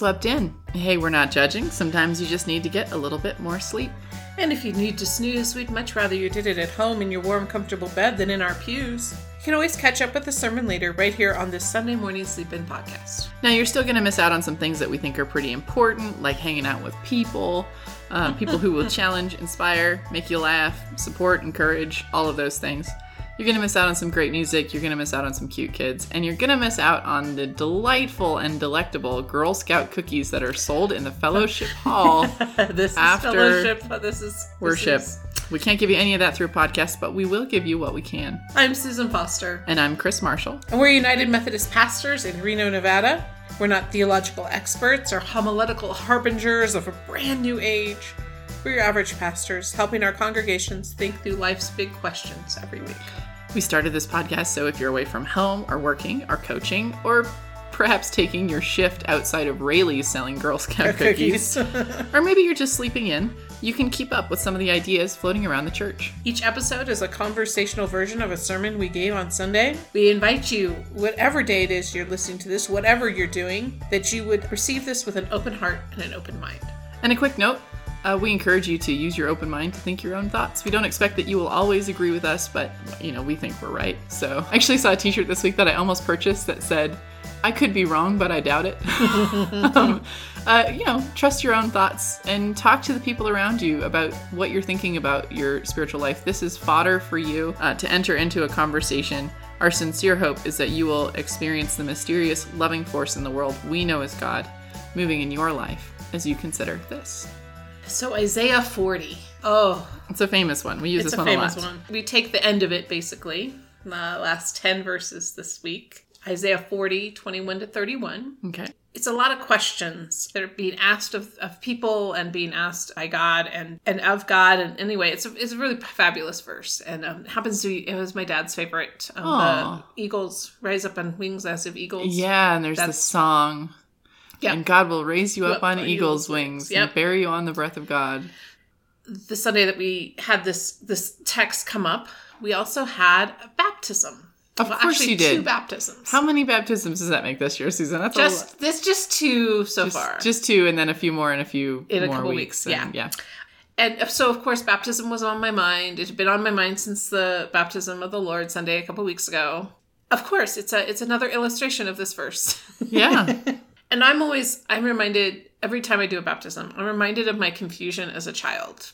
slept in. Hey, we're not judging. Sometimes you just need to get a little bit more sleep. And if you need to snooze, we'd much rather you did it at home in your warm, comfortable bed than in our pews. You can always catch up with the sermon later right here on this Sunday morning sleep in podcast. Now, you're still going to miss out on some things that we think are pretty important, like hanging out with people, uh, people who will challenge, inspire, make you laugh, support, encourage, all of those things. You're going to miss out on some great music, you're going to miss out on some cute kids, and you're going to miss out on the delightful and delectable Girl Scout cookies that are sold in the fellowship hall this After is fellowship. This is this worship. is- We can't give you any of that through a podcast, but we will give you what we can. I'm Susan Foster, And I'm Chris Marshall. and we're United Methodist pastors in Reno, Nevada. We're not theological experts or homiletical harbingers of a brand new age. We're your average pastors, helping our congregations think through life's big questions every week. We started this podcast so if you're away from home or working or coaching or perhaps taking your shift outside of Raley's selling Girl Scout cookies, or maybe you're just sleeping in, you can keep up with some of the ideas floating around the church. Each episode is a conversational version of a sermon we gave on Sunday. We invite you, whatever day it is you're listening to this, whatever you're doing, that you would receive this with an open heart and an open mind. And a quick note uh, we encourage you to use your open mind to think your own thoughts. We don't expect that you will always agree with us, but you know, we think we're right. So I actually saw a t shirt this week that I almost purchased that said, I could be wrong, but I doubt it. um, uh, you know, trust your own thoughts and talk to the people around you about what you're thinking about your spiritual life. This is fodder for you uh, to enter into a conversation. Our sincere hope is that you will experience the mysterious, loving force in the world we know as God moving in your life as you consider this. So, Isaiah 40. Oh, It's a famous one. We use it's this a one famous a one. We take the end of it basically, the last 10 verses this week. Isaiah 40, 21 to 31. Okay. it's a lot of questions that are being asked of, of people and being asked by God and, and of God. And anyway, it's a, it's a really fabulous verse. And um, happens to be, it was my dad's favorite. Um, the Eagles rise up on wings as of eagles. Yeah, and there's the That's- song. Yeah. And God will raise you up on eagle's wings. Yep. and bury you on the breath of God. The Sunday that we had this, this text come up, we also had a baptism. Of course actually, you did. Two baptisms. How many baptisms does that make this year, Susan? That's a just this just two so just, far. just two, and then a few more in a few In a couple weeks. weeks, and- yeah. And so, of course, baptism was on my mind. It had been on my mind since the baptism of the Lord Sunday a couple weeks ago. Of course, it's a it's another illustration of this verse. Yeah. and I'm always I'm reminded every time I do a baptism, I'm reminded of my confusion as a child.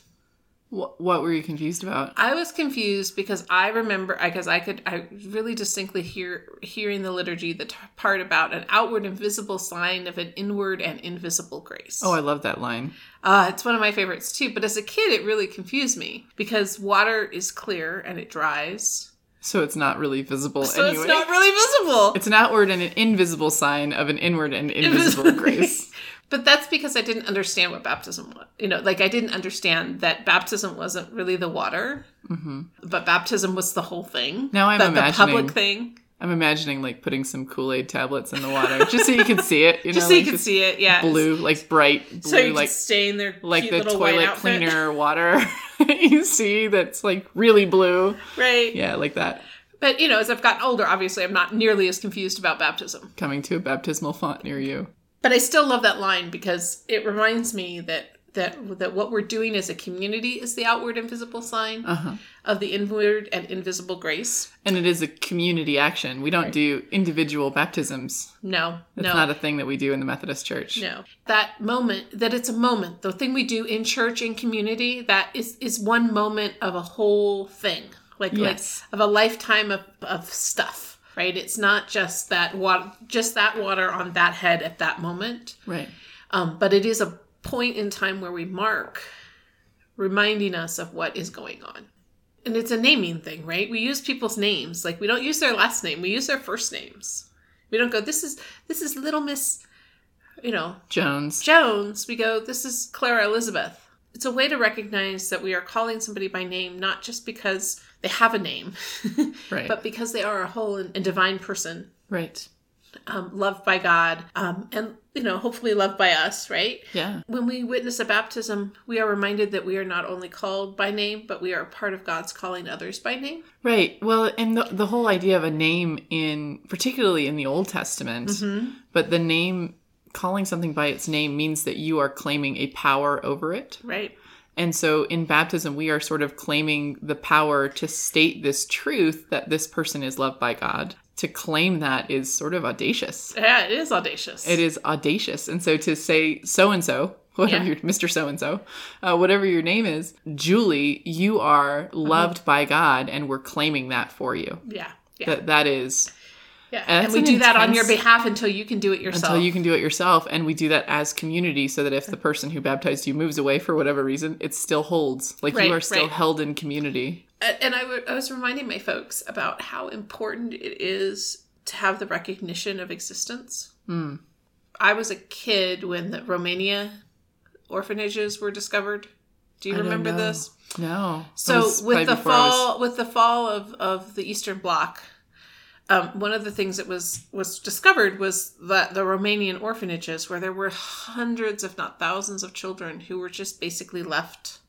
what, what were you confused about? I was confused because I remember because I could I really distinctly hear hearing the liturgy the t- part about an outward and visible sign of an inward and invisible grace. Oh, I love that line. Uh, it's one of my favorites too. But as a kid, it really confused me because water is clear and it dries. So it's not really visible So anyway. it's not really visible. It's an outward and an invisible sign of an inward and invisible grace. But that's because I didn't understand what baptism was. You know, like I didn't understand that baptism wasn't really the water, mm-hmm. but baptism was the whole thing. Now I'm the, the public imagining- thing. I'm imagining like putting some Kool Aid tablets in the water just so you can see it. You know, Just so you can see it, yeah. blue, like bright blue, so you like can stay in their like the toilet cleaner water you see that's like really blue. right? Yeah, like that. But you know, as I've gotten older, obviously, I'm not nearly as confused about baptism. Coming to a baptismal font near you. But I still love that line because it reminds me that that that what we're doing as a community is the outward and visible sign Uh-huh. of the inward and invisible grace. And it is a community action. We don't do individual baptisms. No, That's no, not a thing that we do in the Methodist Church. no. That moment, that it's a moment, the thing we do in church in community, that is is one moment of a whole thing, like Yes. like of a lifetime of of stuff. Right? It's not just that water, just that water on that head at that moment. Right. Um, but it is a point in time where we mark, reminding us of what is going on. And it's a naming thing, right? We use people's names. Like we don't use their last name, we use their first names. We don't go, this is this is little Miss, you know, Jones. Jones. We go, this is Clara Elizabeth. It's a way to recognize that we are calling somebody by name, not just because they have a name, Right. but because they are a whole and, divine person right. Um, loved by God, um, and you know, hopefully loved by us, right? Yeah. When we witness a baptism, we are reminded that we are not only called by name, but we are a part of God's calling others by name. Right. Well, and the, the whole idea of a name in, particularly in the Old Testament, Mm-hmm. but the name calling something by its name means that you are claiming a power over it. Right. And so in baptism, we are sort of claiming the power to state this truth that this person is loved by God. To claim that is sort of audacious. Yeah, it is audacious. It is audacious. And so to say so and so, whatever Yeah. your Mr. So and so, uh, whatever your name is, Julie, you are uh-huh. loved by God, and we're claiming that for you. Yeah. Yeah. That that is yeah. and And we an do that on your behalf until you can do it yourself. until you can do it yourself, and we do that as community, so that if the mm-hmm. person who baptized you moves away for whatever reason, it still holds. Like Right, you are still right. held in community. And I was reminding my folks about how important it is to have the recognition of existence. Hmm. I was a kid when the Romania orphanages were discovered. Do you I remember this? No. So with the I was- fall, with the fall of, of the Eastern Bloc, um, one of the things that was was discovered was that the Romanian orphanages, where there were hundreds, if not thousands, of children who were just basically left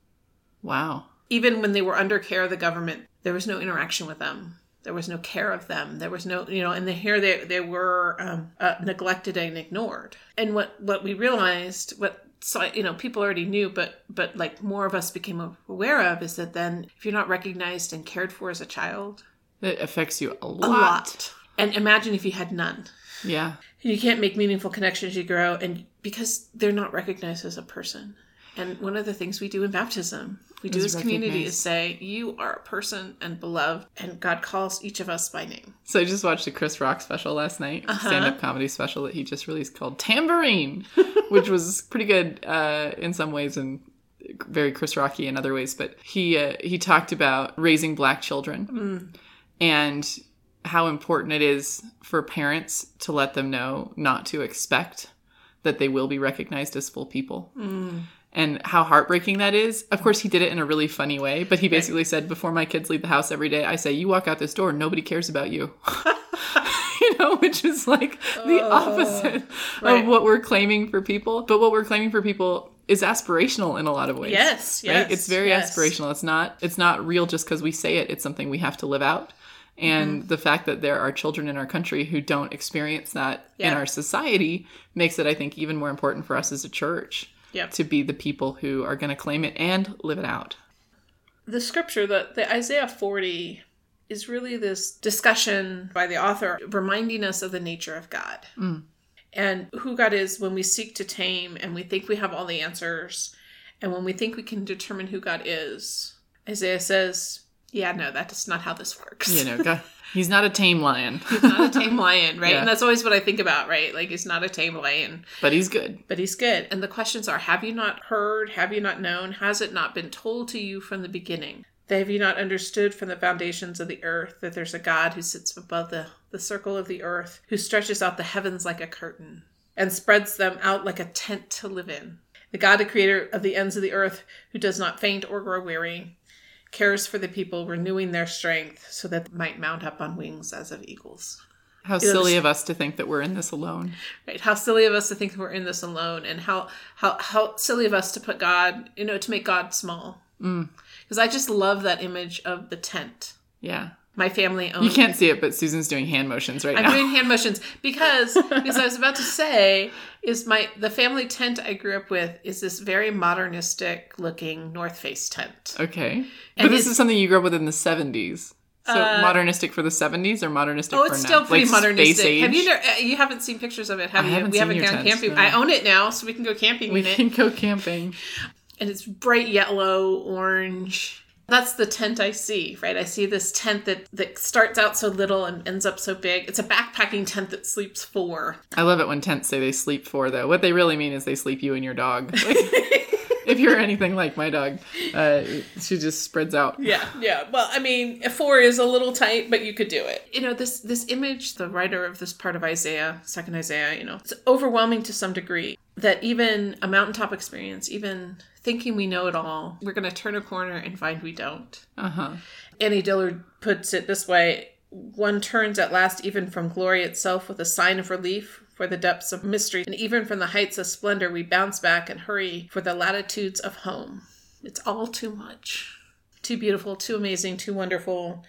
wow. Even when they were under care of the government, there was no interaction with them. There was no care of them. There was no, you know, and the, here they they were um, uh, neglected and ignored. And what what we realized, what so you know, people already knew, but but like more of us became aware of, is that then if you're not recognized and cared for as a child, It affects you a lot, a lot. And imagine if you had none. Yeah. You can't make meaningful connections you grow, and because they're not recognized as a person. And one of the things we do in baptism, we do as community, is say, You are a person and beloved, and God calls each of us by name. So I just watched a Chris Rock special last night, Uh-huh. stand up comedy special that he just released called Tamborine, which was pretty good uh, in some ways and very Chris Rocky in other ways. But he uh, he talked about raising black children Mm. and how important it is for parents to let them know not to expect that they will be recognized as full people. Mm. And how heartbreaking that is. Of course, he did it in a really funny way, but he basically said, Before my kids leave the house every day, I say, You walk out this door, nobody cares about you. you know, which is like the opposite right. of what we're claiming for people. But what we're claiming for people is aspirational in a lot of ways. Yes, Right? yes, It's very yes. aspirational. It's not it's not real just because we say it. It's something we have to live out. And Mm-hmm. the fact that there are children in our country who don't experience that in our society makes it, I think, even more important for us as a church Yep. to be the people who are going to claim it and live it out. The scripture, the, the Isaiah 40, is really this discussion by the author reminding us of the nature of God mm. and who God is when we seek to tame and we think we have all the answers and when we think we can determine who God is. Isaiah says, Yeah, no, that's not how this works. You know, God, he's not a tame lion, not a tame lion, right? Yeah. And that's always what I think about, right? Like he's not a tame lion, but he's good. but he's good. And the questions are have you not heard? Have you not known? Has it not been told to you from the beginning? Have you not understood from the foundations of the earth that there's a God who sits above the, the circle of the earth, who stretches out the heavens like a curtain and spreads them out like a tent to live in? The God, the creator of the ends of the earth, who does not faint or grow weary, cares for the people, renewing their strength so that they might mount up on wings as of eagles. How silly of us to think that we're in this alone. Right? How silly of us to think we're in this alone, and how how how silly of us to put God, you know, to make God small. Mm. Because I just love that image of the tent. Yeah. My family owns. You can't see it, but Susan's doing hand motions right now. I'm doing hand motions because because I was about to say is my the family tent I grew up with is this very modernistic looking North Face tent. okay. But this is something you grew up with in the 70s. So Uh, modernistic for the 70s or modernistic Oh, for it's now? still pretty Like modernistic. Have you? ne- uh, You haven't seen pictures of it, have I you? haven't we haven't gone tents, camping. no. I own it now, so we can go camping we in it. can go camping. and it's bright yellow, orange. That's the tent I see, right? I see this tent that that starts out so little and ends up so big. It's a backpacking tent that sleeps four. I love it when tents say they sleep four, though. What they really mean is they sleep you and your dog. Like, if you're anything like my dog, uh, she just spreads out. Yeah, yeah. Well, I mean, a four is a little tight, but you could do it. You know, this this image, the writer of this part of Isaiah, second Isaiah, you know, it's overwhelming to some degree that even a mountaintop experience, even thinking we know it all, we're going to turn a corner and find we don't. Uh huh. Annie Dillard puts it this way one turns at last even from glory itself with a sign of relief for the depths of mystery, and even from the heights of splendor we bounce back and hurry for the latitudes of home. It's all too much. Too beautiful, too amazing, too wonderful.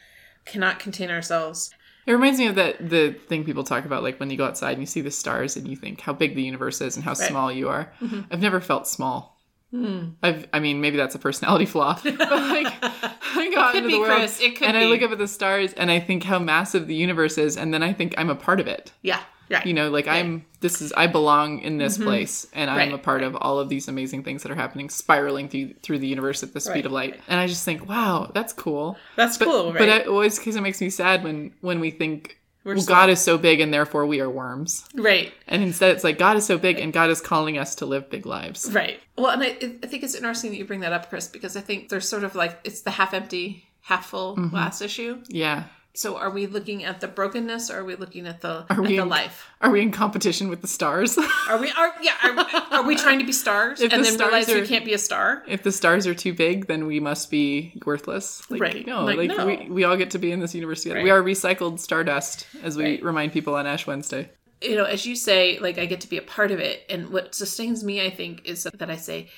Cannot contain ourselves. It reminds me of that the thing people talk about, like when you go outside and you see the stars and you think how big the universe is and how small you are. Mm-hmm. I've never felt small. Hmm. I've, I mean, maybe that's a personality flaw, but like I go out into the world Chris. It could and I look up at the stars and I think how massive the universe is, and then I think I'm a part of it. Yeah. Right. You know, like I'm. This is I belong in this place, and I'm Mm-hmm. Right, a part of all of these amazing things that are happening, spiraling through through the universe at the speed Right, of light. And I just think, wow, that's cool. That's But, cool, right? But it always because it makes me sad when when we think We're well. God is so big and therefore we are worms, right. and instead it's like God is so big and God is calling us to live big lives. Right. Well, and I, I think it's interesting that you bring that up, Chris, because I think there's sort of like it's the half empty, half full Mm-hmm. glass issue. Yeah. So, are we looking at the brokenness, or are we looking at the Are at we the in- life? Are we in competition with the stars? Are we? Are yeah? Are, are we trying to be stars If and the then stars realize we are- can't be a star? if the stars are too big, then we must be worthless. Like, Right. No, Like, like, no. We, we all get to be in this universe together. Right. We are recycled stardust, as we Right. remind people on Ash Wednesday. You know, as you say, like I get to be a part of it, and what sustains me, I think, is that I say,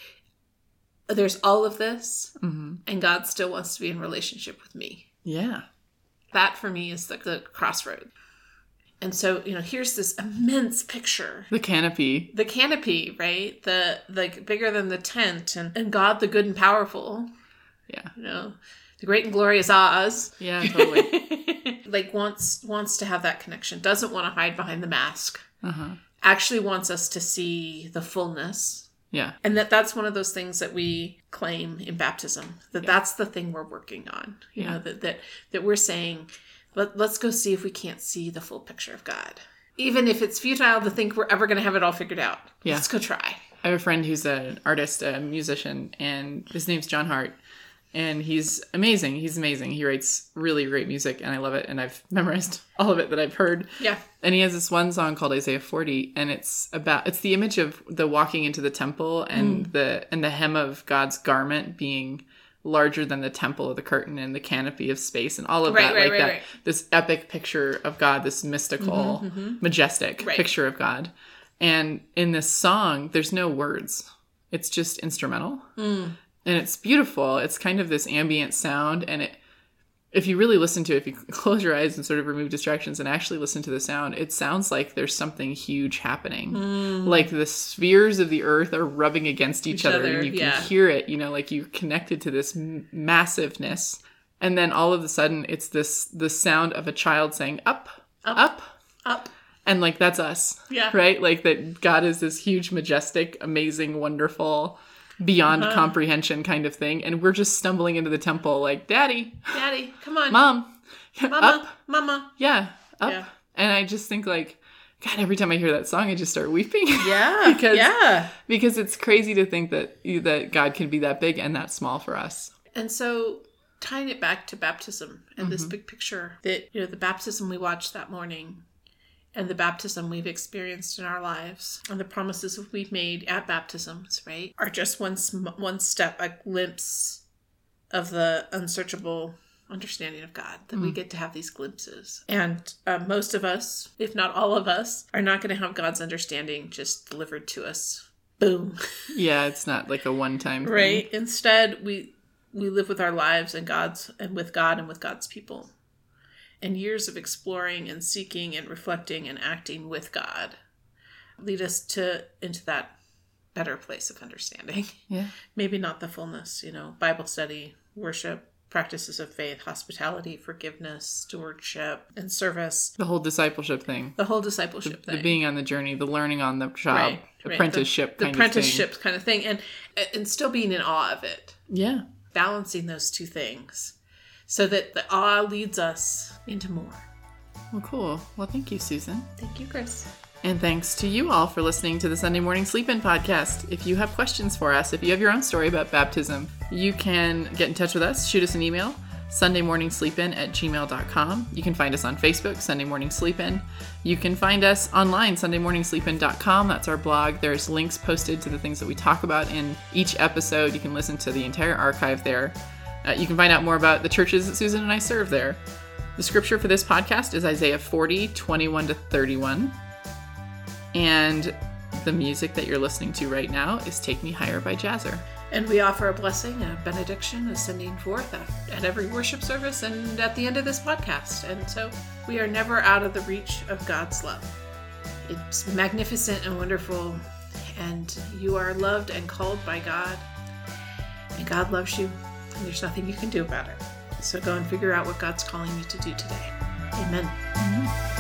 "There's all of this, hmm and God still wants to be in relationship with me." Yeah. That for me is the, the crossroad. And so, you know, here's this immense picture The canopy. the canopy, right? The like bigger than the tent, and, and God, the good and powerful, Yeah. you know, the great and glorious Oz, Yeah, totally. like wants wants to have that connection. Doesn't want to hide behind the mask. uh-huh. Actually wants us to see the fullness, Yeah. and that that's one of those things that we claim in baptism. That that's the thing we're working on. You Yeah. know that that that we're saying, Let, let's go see if we can't see the full picture of God. Even if it's futile to think we're ever going to have it all figured out. Yeah. Let's go try. I have a friend who's an artist, a musician, and his name's John Hart. And he's amazing. He's amazing. He writes really great music, and I love it. And I've memorized all of it that I've heard. Yeah. And he has this one song called Isaiah 40, and it's about it's the image of the walking into the temple and Mm. the and the hem of God's garment being larger than the temple of the curtain and the canopy of space and all of Right, that right, like right, that right. this epic picture of God, this mystical, majestic Mm-hmm, Right. picture of God. And in this song, there's no words. It's just instrumental. Mm. And it's beautiful. It's kind of this ambient sound and it if you really listen to it, if you close your eyes and sort of remove distractions and actually listen to the sound, it sounds like there's something huge happening. Mm. Like the spheres of the earth are rubbing against each, Each other, other, and you yeah. can hear it, you know, like you're connected to this m- massiveness. And then all of a sudden, it's this the sound of a child saying, up, Up. up. Up. And like that's us. Yeah. Right? Like that God is this huge, majestic, amazing, wonderful, beyond Uh-huh. comprehension kind of thing. And we're just stumbling into the temple like, Daddy, Daddy, come on. Mom, Mama. up. Mama. Yeah, up. Yeah. And I just think like, God, every time I hear that song, I just start weeping. Yeah. Because- yeah. because it's crazy to think that you, that God can be that big and that small for us. And so tying it back to baptism and this big picture that you know the baptism we watched that morning and the baptism we've experienced in our lives and the promises we've made at baptisms right are just one sm- one step a glimpse of the unsearchable understanding of god that we get to have these glimpses. And uh, most of us if not all of us are not going to have god's understanding just delivered to us. Boom. Yeah, it's not like a one-time thing. right? Instead we we live with our lives and god's and with god and with god's people and years of exploring and seeking and reflecting and acting with god lead us to into that better place of understanding Yeah. maybe not the fullness you know bible study worship practices of faith hospitality forgiveness stewardship and service The whole discipleship thing. the whole discipleship The thing being on the journey, the learning on the job, Right, right. apprenticeship the kind apprenticeship kind of thing and and still being in awe of it. Yeah. balancing those two things so that the awe leads us into more. Well, cool. Well, thank you, Susan. Thank you, Chris. And thanks to you all for listening to the Sunday Morning Sleep In podcast. If you have questions for us, if you have your own story about baptism, you can get in touch with us, shoot us an email, sundaymorningsleepin at gmail.com. You can find us on Facebook, Sunday Morning Sleep In. You can find us online, sundaymorningsleepin.com. That's our blog. There's links posted to the things that we talk about in each episode. You can listen to the entire archive there. Uh, you can find out more about the churches that Susan and I serve there. The scripture for this podcast is Isaiah 40, 21 to 31. And the music that you're listening to right now is Take Me Higher by Jahzzar. And we offer a blessing, a benediction, a sending forth at, at every worship service and at the end of this podcast. And so we are never out of the reach of God's love. It's magnificent and wonderful, and you are loved and called by God. And God loves you, and there's nothing you can do about it. So go and figure out what God's calling you to do today. Amen. Amen.